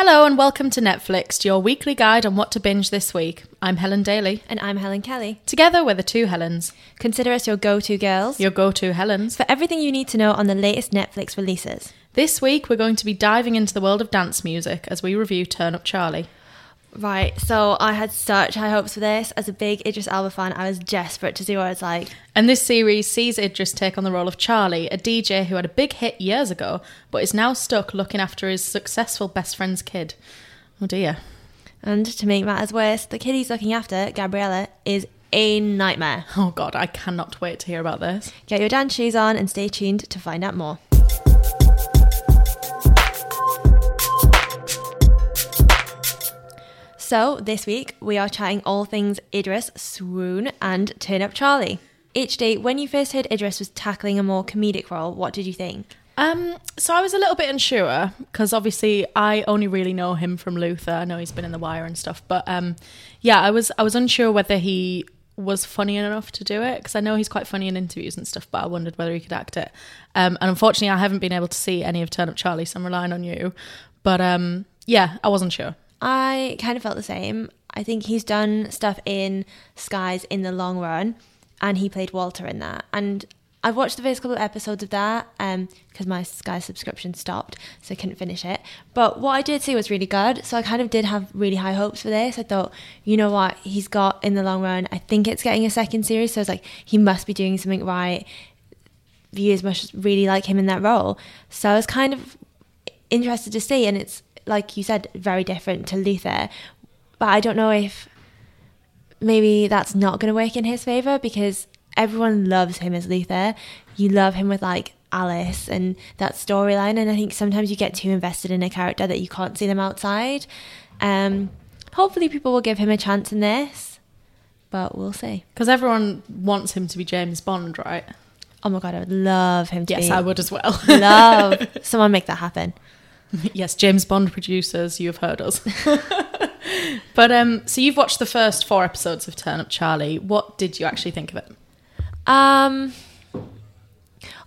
Hello and welcome to Netflix, your weekly guide on what to binge this week. I'm Helen Daly. And I'm Helen Kelly. Together we're the two Helens. Consider us your go to girls Your go to Helens. for everything you need to know on the latest Netflix releases. This week we're going to be diving into the world of dance music as we review Turn Up Charlie. Right, so I had such high hopes for this. As a big Idris Elba fan, I was desperate to see what it's like. And this series sees Idris take on the role of Charlie, a DJ who had a big hit years ago, but is now stuck looking after his successful best friend's kid. Oh dear. And to make matters worse, the kid he's looking after, Gabriella, is a nightmare. Oh god, I cannot wait to hear about this. Get your dance shoes on and stay tuned to find out more. So, this week we are chatting all things Idris, Swoon, and Turn Up Charlie. HD, when you first heard Idris was tackling a more comedic role, what did you think? Um, so I was a little bit unsure because obviously I only really know him from Luther. I know he's been in The Wire and stuff, but um, yeah, I was I was unsure whether he was funny enough to do it because I know he's quite funny in interviews and stuff, but I wondered whether he could act it. Um, and unfortunately, I haven't been able to see any of Turn Up Charlie, so I'm relying on you. But um, yeah, I wasn't sure. I kind of felt the same. I think he's done stuff in Sky's in the long run, and he played Walter in that. And I've watched the first couple of episodes of that um, because my Sky subscription stopped, so I couldn't finish it. But what I did see was really good, so I kind of did have really high hopes for this. I thought, you know what, he's got in the long run. I think it's getting a second series, so I was like he must be doing something right. Viewers must really like him in that role. So I was kind of interested to see, and it's like you said, very different to Luther. But I don't know if maybe that's not going to work in his favor because everyone loves him as Luther. You love him with like Alice and that storyline, and I think sometimes you get too invested in a character that you can't see them outside. Um, hopefully, people will give him a chance in this, but we'll see. Because everyone wants him to be James Bond, right? Oh my god, I would love him to Yes, be. I would as well. love someone make that happen. yes, James Bond producers, you have heard us. but um, so you've watched the first four episodes of Turn Up Charlie. What did you actually think of it? Um,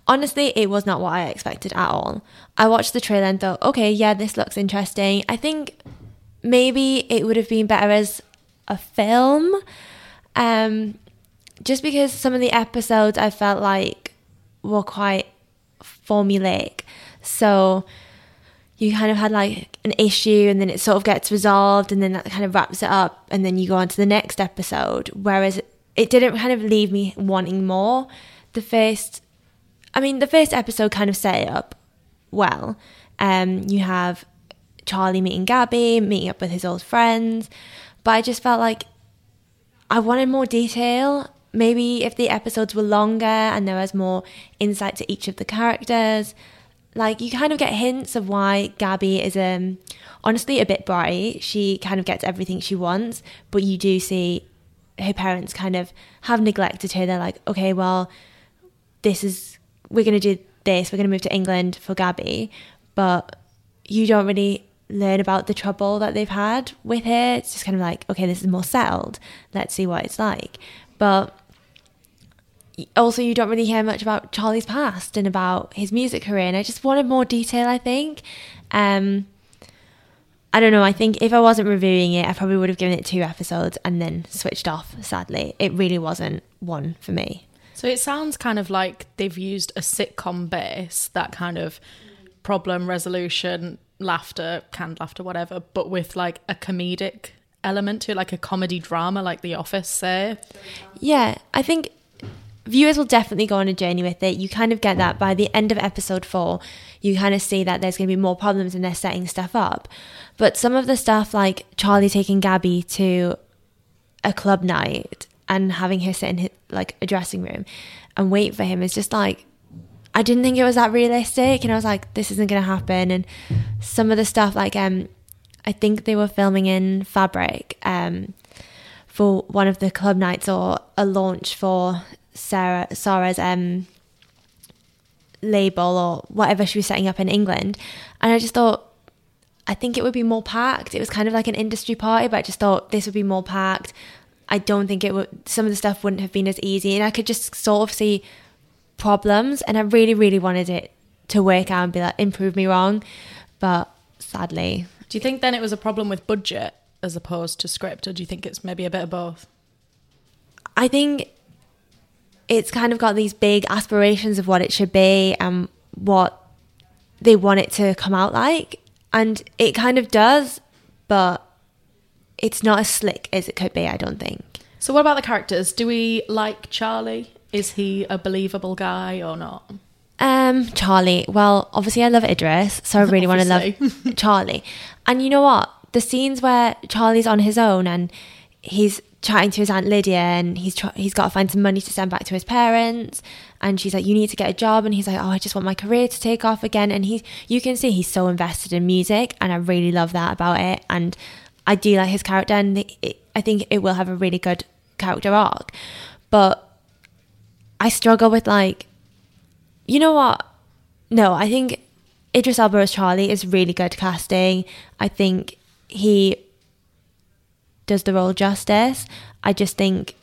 honestly, it was not what I expected at all. I watched the trailer and thought, okay, yeah, this looks interesting. I think maybe it would have been better as a film. Um, just because some of the episodes I felt like were quite formulaic. So you kind of had like an issue and then it sort of gets resolved and then that kind of wraps it up and then you go on to the next episode. Whereas it didn't kind of leave me wanting more. The first, I mean, the first episode kind of set it up well. Um, you have Charlie meeting Gabby, meeting up with his old friends, but I just felt like I wanted more detail. Maybe if the episodes were longer and there was more insight to each of the characters, like you kind of get hints of why Gabby is um honestly a bit bright. She kind of gets everything she wants, but you do see her parents kind of have neglected her. They're like, okay, well, this is we're gonna do this. We're gonna move to England for Gabby, but you don't really learn about the trouble that they've had with her. It's just kind of like, okay, this is more settled. Let's see what it's like. But also, you don't really hear much about Charlie's past and about his music career. And I just wanted more detail, I think. Um, I don't know. I think if I wasn't reviewing it, I probably would have given it two episodes and then switched off, sadly. It really wasn't one for me. So it sounds kind of like they've used a sitcom base, that kind of problem resolution, laughter, canned laughter, whatever, but with like a comedic element to it, like a comedy drama, like The Office, say. Yeah, I think viewers will definitely go on a journey with it. You kind of get that by the end of episode four, you kind of see that there's going to be more problems and they're setting stuff up. But some of the stuff, like Charlie taking Gabby to a club night and having her sit in his, like a dressing room and wait for him is just like I didn't think it was that realistic, and I was like, this isn't gonna happen. And some of the stuff, like um, I think they were filming in Fabric um for one of the club nights or a launch for Sarah Sarah's um label or whatever she was setting up in England, and I just thought. I think it would be more packed. It was kind of like an industry party, but I just thought this would be more packed. I don't think it would, some of the stuff wouldn't have been as easy. And I could just sort of see problems. And I really, really wanted it to work out and be like, improve me wrong. But sadly, Do you think then it was a problem with budget as opposed to script, or do you think it's maybe a bit of both? I think it's kind of got these big aspirations of what it should be and what they want it to come out like. And it kind of does, but it's not as slick as it could be, I don't think. So, what about the characters? Do we like Charlie? Is he a believable guy or not? Um, Charlie. Well, obviously, I love Idris, so I really want to love. Charlie. And you know what? The scenes where Charlie's on his own and he's chatting to his aunt Lydia, and he's tr- he's got to find some money to send back to his parents, and she's like, "You need to get a job," and he's like, "Oh, I just want my career to take off again." And he, you can see he's so invested in music, and I really love that about it. And I do like his character, and it, I think it will have a really good character arc. But I struggle with like you know what? No, I think Idris Elba as Charlie is really good casting. I think he does the role justice. I just think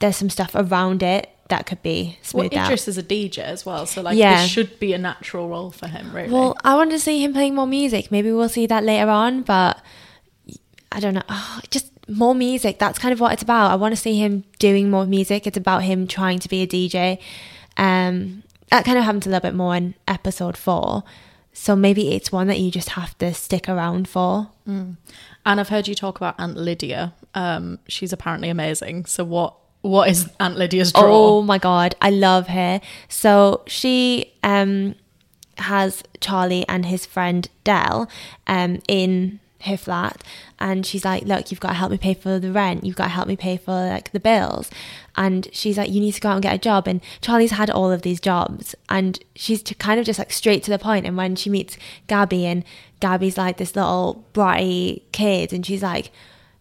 there's some stuff around it that could be Well, smoothed out. Idris is a DJ as well, so like Yeah. this should be a natural role for him, really. Well, I want to see him playing more music. Maybe we'll see that later on, but I don't know. Oh, just more music. That's kind of what it's about. I want to see him doing more music. It's about him trying to be a DJ. Um, that kind of happens a little bit more in episode four. So maybe it's one that you just have to stick around for. and I've heard you talk about Aunt Lydia. Um, she's apparently amazing. So what what is Aunt Lydia's draw? Oh my god, I love her. So she um has Charlie and his friend Dell um in her flat and she's like, Look, you've got to help me pay for the rent, you've got to help me pay for like the bills. And she's like, You need to go out and get a job. And Charlie's had all of these jobs and she's kind of just like straight to the point. And when she meets Gabby and Gabby's like this little bratty kid and she's like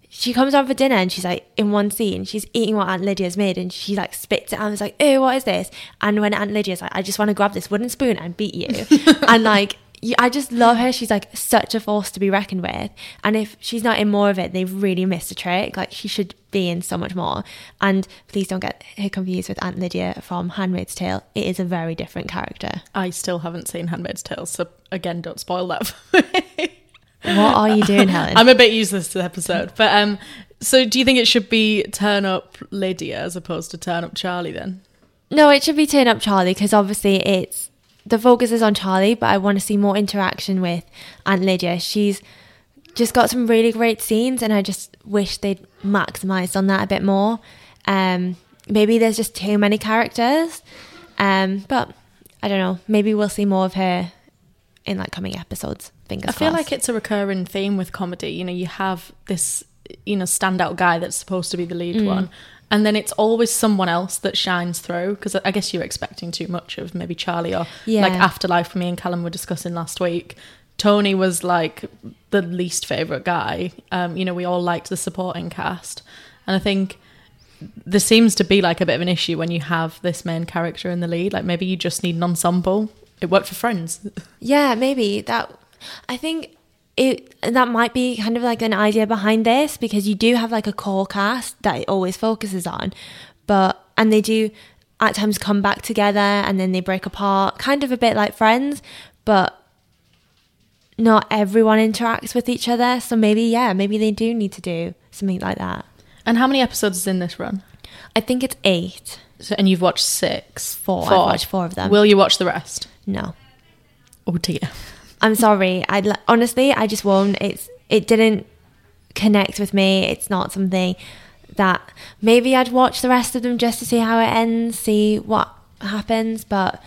she comes on for dinner and she's like in one scene she's eating what aunt lydia's made and she like spits it out and is like oh what is this? And when aunt lydia's like i just want to grab this wooden spoon and beat you. And like i just love her. She's like such a force to be reckoned with. And if she's not in more of it they've really missed a trick. Like she should be in so much more. And please don't get her confused with aunt lydia from handmaid's tale. It is a very different character. I still haven't seen Handmaid's Tale, so again, don't spoil that for me. what are you doing helen? I'm a bit useless to the episode, but um, so do you think it should be turn up Lydia as opposed to turn up Charlie then? No, it should be Turn Up Charlie because obviously it's the focus is on Charlie, but I want to see more interaction with Aunt Lydia. She's just got some really great scenes, and I just wish they'd maximised on that a bit more. Um, maybe there's just too many characters, um, but I don't know. Maybe we'll see more of her in like coming episodes. Fingers I feel crossed. like it's a recurring theme with comedy. You know, you have this, you know, standout guy that's supposed to be the lead Mm. one, and then it's always someone else that shines through. Because I guess you're expecting too much of maybe Charlie or Yeah. like Afterlife. Me and Callum were discussing last week. Tony was like the least favorite guy. Um, you know, we all liked the supporting cast, and I think there seems to be like a bit of an issue when you have this main character in the lead. Like maybe you just need an ensemble. It worked for Friends. Yeah, maybe that. I think it that might be kind of like an idea behind this because you do have like a core cast that it always focuses on, but and they do at times come back together and then they break apart, kind of a bit like Friends, but not everyone interacts with each other. So maybe yeah, maybe they do need to do something like that. And how many episodes is in this run? I think it's eight. So, and you've watched six. Four. I've watched four of them. Will you watch the rest? No. Oh dear. I'm sorry. I honestly, I just won't. It's it didn't connect with me. It's not something that maybe I'd watch the rest of them just to see how it ends, see what happens, but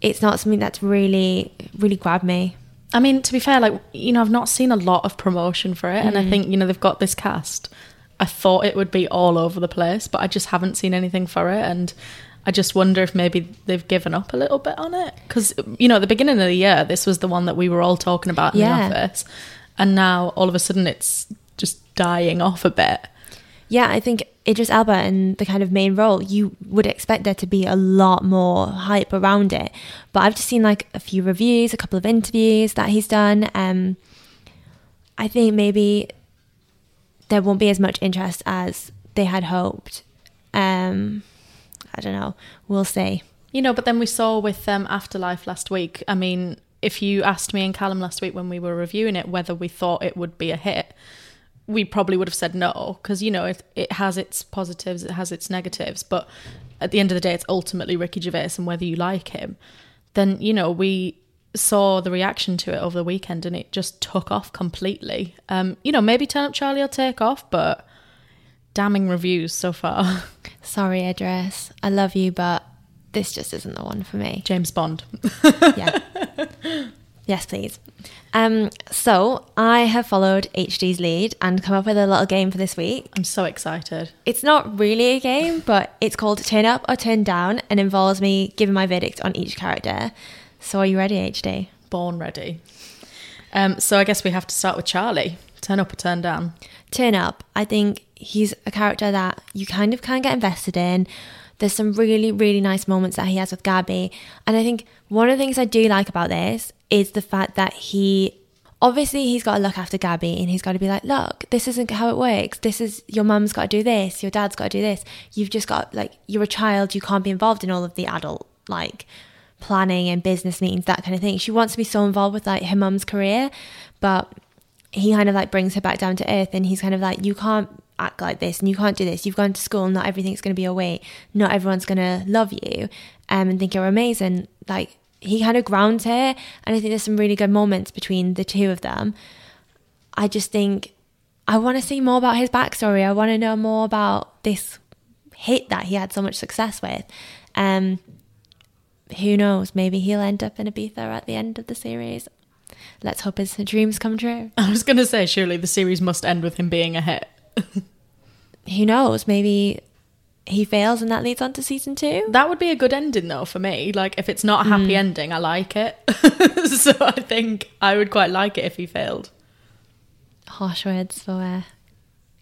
it's not something that's really really grabbed me. I mean, to be fair, like you know, I've not seen a lot of promotion for it, and Mm. I think you know they've got this cast. I thought it would be all over the place, but I just haven't seen anything for it. And I just wonder if maybe they've given up a little bit on it. Because, you know, at the beginning of the year, this was the one that we were all talking about in Yeah. the office. And now all of a sudden it's just dying off a bit. Yeah, I think Idris Elba in the kind of main role, you would expect there to be a lot more hype around it. But I've just seen like a few reviews, a couple of interviews that he's done. Um, I think maybe there won't be as much interest as they had hoped. Um, I don't know. We'll see. You know, but then we saw with um, Afterlife last week. I mean, if you asked me and Callum last week when we were reviewing it whether we thought it would be a hit, we probably would have said no because you know it, it has its positives, it has its negatives, but at the end of the day, it's ultimately Ricky Gervais and whether you like him. Then you know we saw the reaction to it over the weekend and it just took off completely. Um, you know, maybe Turn Up Charlie will take off, but damning reviews so far. Sorry, Idris. I love you, but this just isn't the one for me. James Bond. yeah. yes, please. Um, so I have followed HD's lead and come up with a little game for this week. I'm so excited. It's not really a game, but it's called Turn Up or Turn Down and involves me giving my verdict on each character. So are you ready, HD? born ready. Um, so I guess we have to start with Charlie. Turn up or turn down. Turn Up, I think he's a character that you kind of can get invested in. There's some really, really nice moments that he has with Gabby. And I think one of the things I do like about this is the fact that he obviously he's got to look after Gabby and he's got to be like, look, this isn't how it works. This is your mum's got to do this, your dad's got to do this. You've just got like you're a child, you can't be involved in all of the adult like planning and business meetings, that kind of thing. She wants to be so involved with like her mum's career, but he kind of like brings her back down to earth and he's kind of like, you can't act like this and you can't do this. You've gone to school, not everything's going to be your way. Not everyone's going to love you um, and think you're amazing. Like, he kind of grounds her, and I think there's some really good moments between the two of them. I just think I want to see more about his backstory. I want to know more about this hit that he had so much success with. Um, who knows? Maybe he'll end up in Ibiza at the end of the series. Let's hope his dreams come true. I was going to say, surely the series must end with him being a hit. Who knows? Maybe he fails and that leads on to season two. That would be a good ending, though, for me. Like, if it's not a happy ending, I like it. so I think I would quite like it if he failed. Harsh words for uh,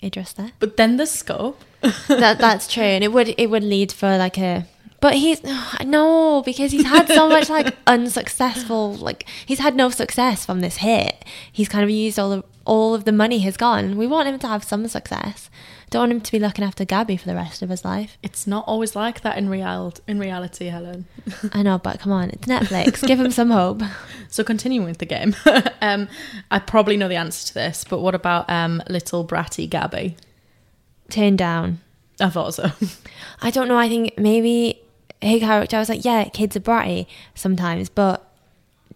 Idris there. But then the scope. that that's true, and it would it would lead for like a. But he's no because he's had so much like unsuccessful like he's had no success from this hit. He's kind of used all of all of the money has gone. We want him to have some success. Don't want him to be looking after Gabby for the rest of his life. It's not always like that in real in reality, Helen. I know, but come on, it's Netflix. Give him some hope. So continuing with the game, um, I probably know the answer to this, but what about um, little bratty Gabby? Turn down. I thought so. I don't know. I think maybe her character. I was like, yeah, kids are bratty sometimes, but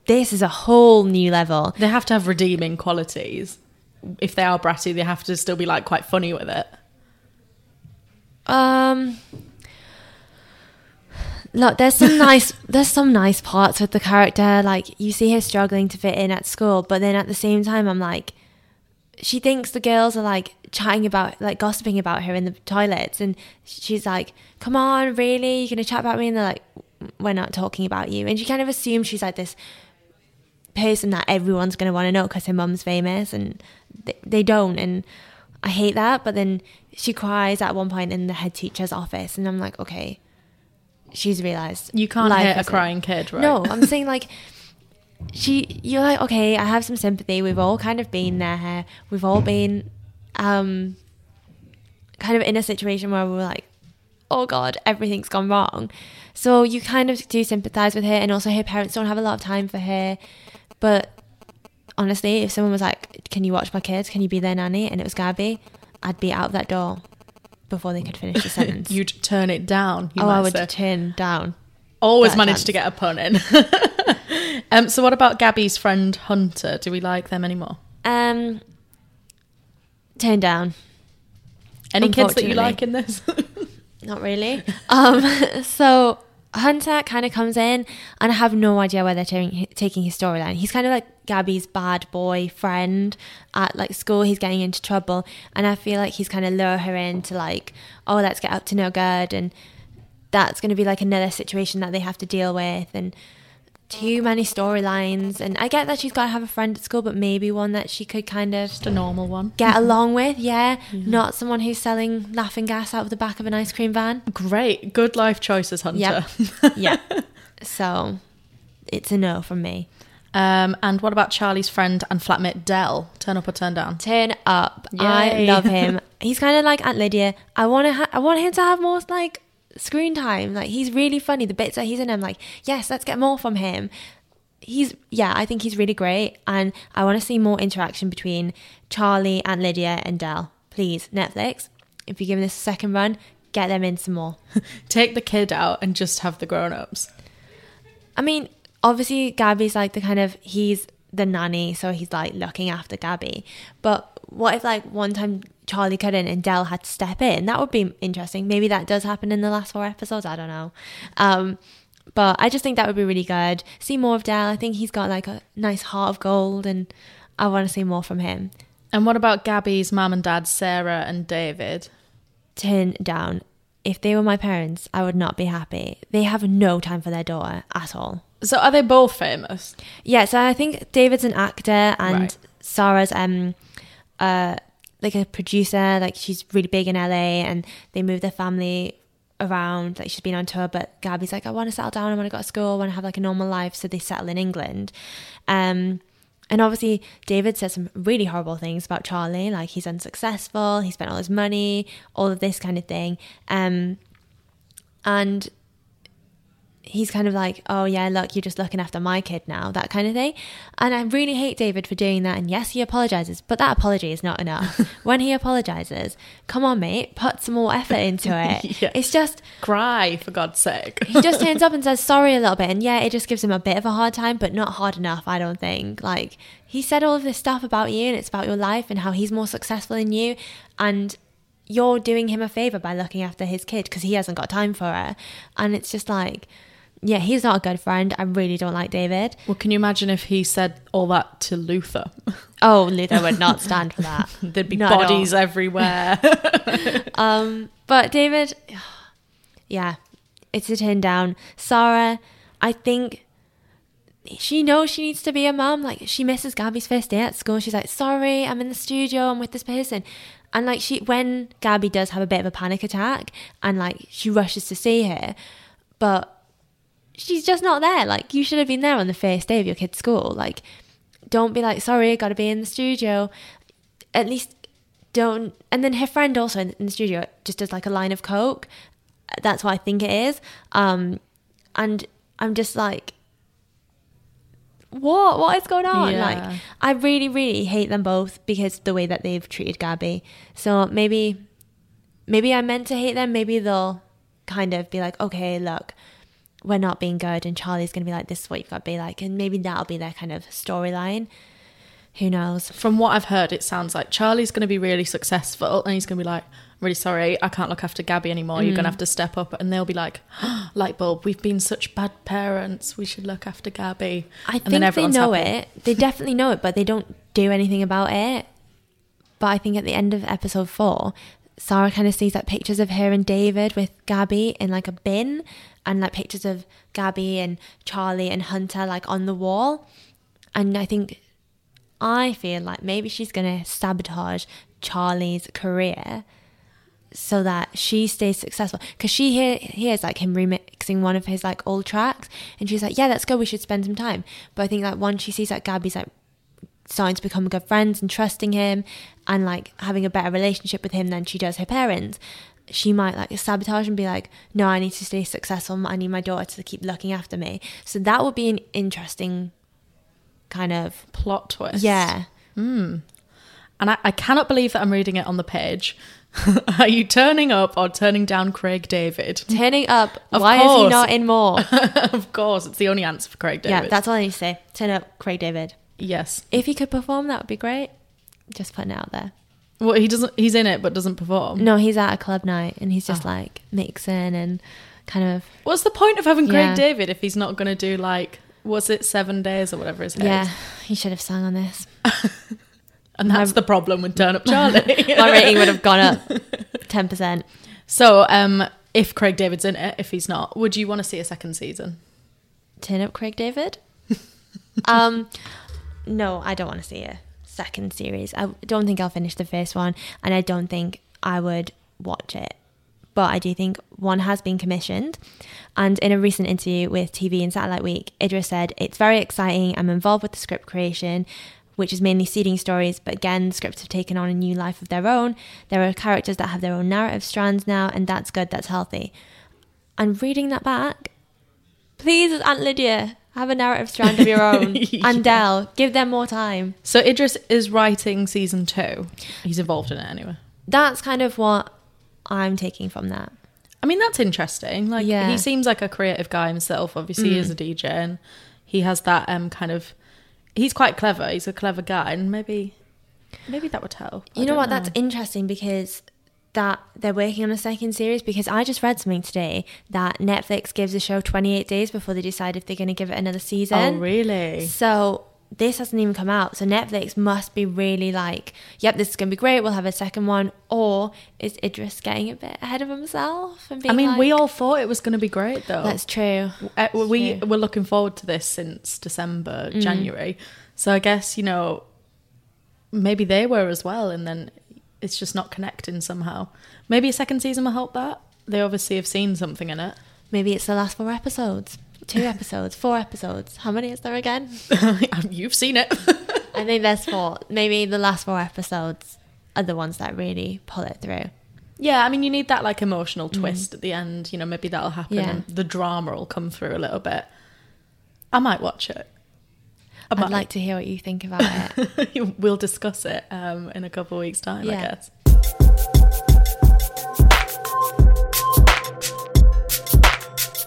this is a whole new level. they have to have redeeming qualities. If they are bratty, they have to still be like quite funny with it. Um, look, there's some nice, there's some nice parts with the character. Like you see her struggling to fit in at school, but then at the same time, I'm like, she thinks the girls are like chatting about, like gossiping about her in the toilets, and she's like, "Come on, really? You're gonna chat about me?" And they're like, "We're not talking about you." And she kind of assumes she's like this person that everyone's going to want to know because her mum's famous and they, they don't and i hate that but then she cries at one point in the head teacher's office and i'm like okay she's realized You can't hit a crying kid, right? no i'm saying like she you're like okay i have some sympathy we've all kind of been there we've all been um kind of in a situation where we we're like oh god everything's gone wrong so you kind of do sympathize with her and also her parents don't have a lot of time for her but honestly if someone was like can you watch my kids can you be their nanny and it was gabby i'd be out of that door before they could finish the sentence You'd turn it down. You oh i would say. turn down Always chance. to get a pun in. um, so what about Gabby's friend Hunter? Do we like them anymore? um turn down Any kids that you like in this? not really. Um, so Hunter kind of comes in, and I have no idea where they're taking taking his storyline. He's kind of like Gabby's bad boy friend at like school. He's getting into trouble, and I feel like he's kind of lure her into like, oh, let's get up to no good, and that's going to be like another situation that they have to deal with, and too many storylines. And I get that she's got to have a friend at school, but maybe one that she could kind of Just a normal one. get along with. Yeah, not someone who's selling laughing gas out of the back of an ice cream van. Great. Good life choices, Hunter. Yep. yeah. So it's a no from me. um, and what about Charlie's friend and flatmate Dell? Turn up or turn down? Turn up. I love him. He's kind of like Aunt Lydia. I want to. Ha- I want him to have more like screen time. Like he's really funny. The bits that he's in, I'm like, yes, let's get more from him. He's yeah. I think he's really great, and I want to see more interaction between Charlie, and Lydia, and Dell. Please, Netflix. If you're giving this a second run, get them in some more. Take the kid out and just have the grown ups. I mean, obviously, Gabby's like the kind of he's the nanny, so he's like looking after Gabby. But what if like one time Charlie couldn't and Dell had to step in? That would be interesting. Maybe that does happen in the last four episodes. I don't know. Um, but I just think that would be really good. See more of Dell. I think he's got like a nice heart of gold, and I want to see more from him. And what about Gabby's mum and dad, Sarah and David? Turn down. If they were my parents, I would not be happy. They have no time for their daughter at all. So are they both famous? Yeah, so I think David's an actor and Right. Sarah's um uh like a producer, like she's really big in LA and they move their family around, like she's been on tour, but Gabby's like, I want to settle down, I want to go to school, I want to have like a normal life, so they settle in England. Um and obviously David said some really horrible things about Charlie, like he's unsuccessful, he spent all his money, all of this kind of thing. Um and he's kind of like, oh yeah, look, you're just looking after my kid now, that kind of thing. And I really hate David for doing that. And yes, he apologizes, but that apology is not enough. when he apologizes, come on, mate, put some more effort into it. Yeah. It's just Cry, for God's sake. he just turns up and says sorry a little bit, and yeah, it just gives him a bit of a hard time, but not hard enough. I don't think. Like he said all of this stuff about you, and it's about your life and how he's more successful than you, and you're doing him a favor by looking after his kid because he hasn't got time for her, and it's just like. Yeah, he's not a good friend. I really don't like David. well, can you imagine if he said all that to Luther? Oh, Luther would not stand for that. There'd be Not bodies everywhere. Um, but David, yeah, it's a turn down. Sarah, I think she knows she needs to be a mum. Like she misses Gabby's first day at school. She's like, "Sorry, I'm in the studio. I'm with this person." And like she, when Gabby does have a bit of a panic attack, and like she rushes to see her, but she's just not there. Like you should have been there on the first day of your kid's school. Like, don't be like, "Sorry, I got to be in the studio." At least don't and then her friend also in, in the studio just does like a line of coke that's what i think it is um and i'm just like what what is going on Yeah. like i really really hate them both because the way that they've treated gabby so maybe maybe i meant to hate them maybe they'll kind of be like okay look we're not being good and charlie's gonna be like this is what you've got to be like and maybe that'll be their kind of storyline who knows From what I've heard, it sounds like Charlie's going to be really successful and he's going to be like, I'm really sorry, I can't look after Gabby anymore. You're Mm. going to have to step up. And they'll be like, light bulb, we've been such bad parents. We should look after Gabby. I And then think they know happy. it. They definitely know it, but they don't do anything about it. But I think at the end of episode four, Sarah kind of sees that pictures of her and David with Gabby in like a bin, and like pictures of Gabby and Charlie and Hunter like on the wall. And I think I feel like maybe she's gonna sabotage Charlie's career so that she stays successful because she hear, hears like him remixing one of his like old tracks and she's like yeah let's go we should spend some time but i think like once she sees that gabby's like starting to become good friends and trusting him and like having a better relationship with him than she does her parents she might like sabotage and be like no i need to stay successful i need my daughter to keep looking after me so that would be an interesting kind of Plot twist. yeah hmm. And I, I cannot believe that I'm reading it on the page. Are you turning up or turning down Craig David? turning up Of why is he not in more of course, it's the only answer for Craig David. yeah that's all i need to say turn up craig david yes. If he could perform, that would be great. Just putting it out there. Well, he doesn't. He's in it, but doesn't perform. No, he's at a club night and he's Oh. just like mixing and kind of What's the point of having Craig Yeah. David if he's not going to do like was it seven days or whatever his yeah. is? He should have sung on this. And that's the problem with Turn Up Charlie. My rating would have gone up ten percent. so, um, if Craig David's in it, if he's not, would you want to see a second season? Turn up, Craig David. um, no, I don't want to see a second series. I don't think I'll finish the first one, and I don't think I would watch it. But I do think one has been commissioned. And in a recent interview with TV and Satellite Week, Idris said, It's very exciting. I'm involved with the script creation, which is mainly seeding stories, but again, scripts have taken on a new life of their own. There are characters that have their own narrative strands now, and that's good, that's healthy. And reading that back, please, Aunt Lydia, have a narrative strand of your own. Yeah. And Dell, give them more time. So Idris is writing season two. He's involved in it anyway. That's kind of what I'm taking from that. I mean, that's interesting. Like, Yeah. Mm. he seems like a creative guy himself. Obviously, he is a DJ, and he has that um kind of. He's quite clever. He's a clever guy, and maybe, maybe that would help. You know what? That's interesting because that they're working on a second series because I just read something today that Netflix gives a show 28 days before they decide if they're going to give it another season. Oh, really? So this hasn't even come out. So Netflix must be really like, yep, this is going to be great. We'll have a second one. Or is Idris getting a bit ahead of himself? And I mean, like, we all thought it was going to be great, though. That's true. Uh, we true. were looking forward to this since December, Mm. January. So I guess you know, maybe they were as well, and then it's just not connecting somehow. Maybe a second season will help that. They obviously have seen something in it. Maybe it's the last four episodes. Two episodes, four episodes. How many is there again? You've seen it. I think there's four. Maybe the last four episodes are the ones that really pull it through. yeah, I mean, you need that like emotional twist at the end. You know, maybe that'll happen, Mm. Yeah. and the drama will come through a little bit. I might watch it. I'd like to hear what you think about it. we'll discuss it um, in a couple of weeks' time, I guess.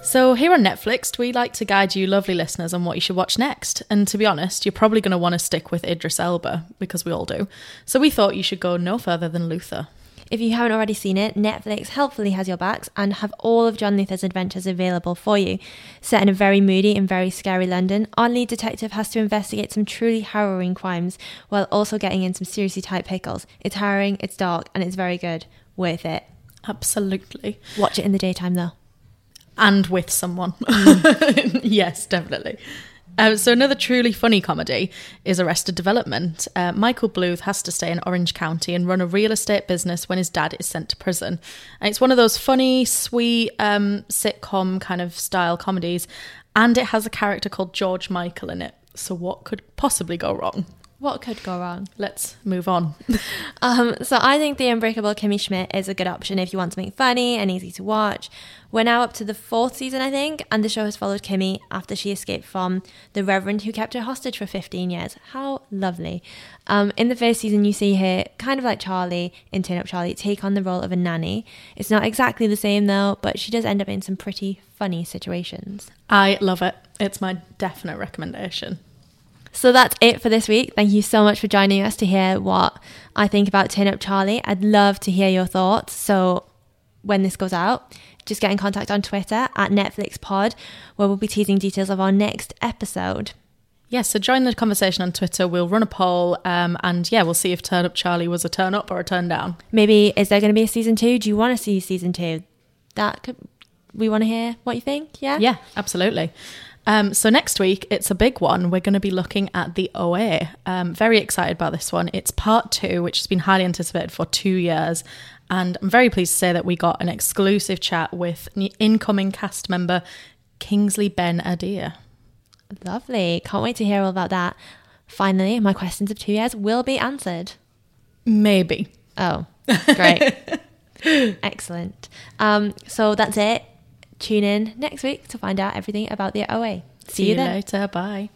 So, here on Netflix, we like to guide you, lovely listeners, on what you should watch next. And to be honest, you're probably going to want to stick with Idris Elba because we all do. So, we thought you should go no further than Luther. If you haven't already seen it, Netflix helpfully has your backs and have all of John Luther's adventures available for you. Set in a very moody and very scary London, our lead detective has to investigate some truly harrowing crimes while also getting in some seriously tight pickles. It's harrowing, it's dark, and it's very good. Worth it. Absolutely. Watch it in the daytime though. and with someone. Mm. yes, definitely. Um, so another truly funny comedy is Arrested Development. Uh, Michael Bluth has to stay in Orange County and run a real estate business when his dad is sent to prison. And it's one of those funny, sweet um, sitcom kind of style comedies, and it has a character called George Michael in it. So what could possibly go wrong? What could go wrong? Let's move on. Um, so I think The Unbreakable Kimmy Schmidt is a good option if you want something funny and easy to watch. We're now up to the fourth season, I think, and the show has followed Kimmy after she escaped from the Reverend who kept her hostage for 15 years. How lovely. Um, in the first season, you see her, kind of like Charlie in Turn Up Charlie, take on the role of a nanny. It's not exactly the same though, but she does end up in some pretty funny situations. I love it. It's my definite recommendation. So that's it for this week. Thank you so much for joining us to hear what I think about Turn Up Charlie. I'd love to hear your thoughts. So when this goes out, just get in contact on Twitter at Netflix Pod, where we'll be teasing details of our next episode. Yes, so join the conversation on Twitter. We'll run a poll, um, and yeah, we'll see if Turn Up Charlie was a turn up or a turn down. Maybe is there going to be a season two? Do you want to see season two? That could we want to hear what you think? Yeah. Yeah, absolutely. Um, so next week, it's a big one. We're going to be looking at the OA. Um, very excited about this one. It's part two, which has been highly anticipated for two years. And I'm very pleased to say that we got an exclusive chat with incoming cast member Kingsley Ben Adir. Lovely. Can't wait to hear all about that. Finally, my questions of two years will be answered. Maybe. Oh, great. Excellent. Um, so that's it. Tune in next week to find out everything about the OA. See, See you, you later. Bye.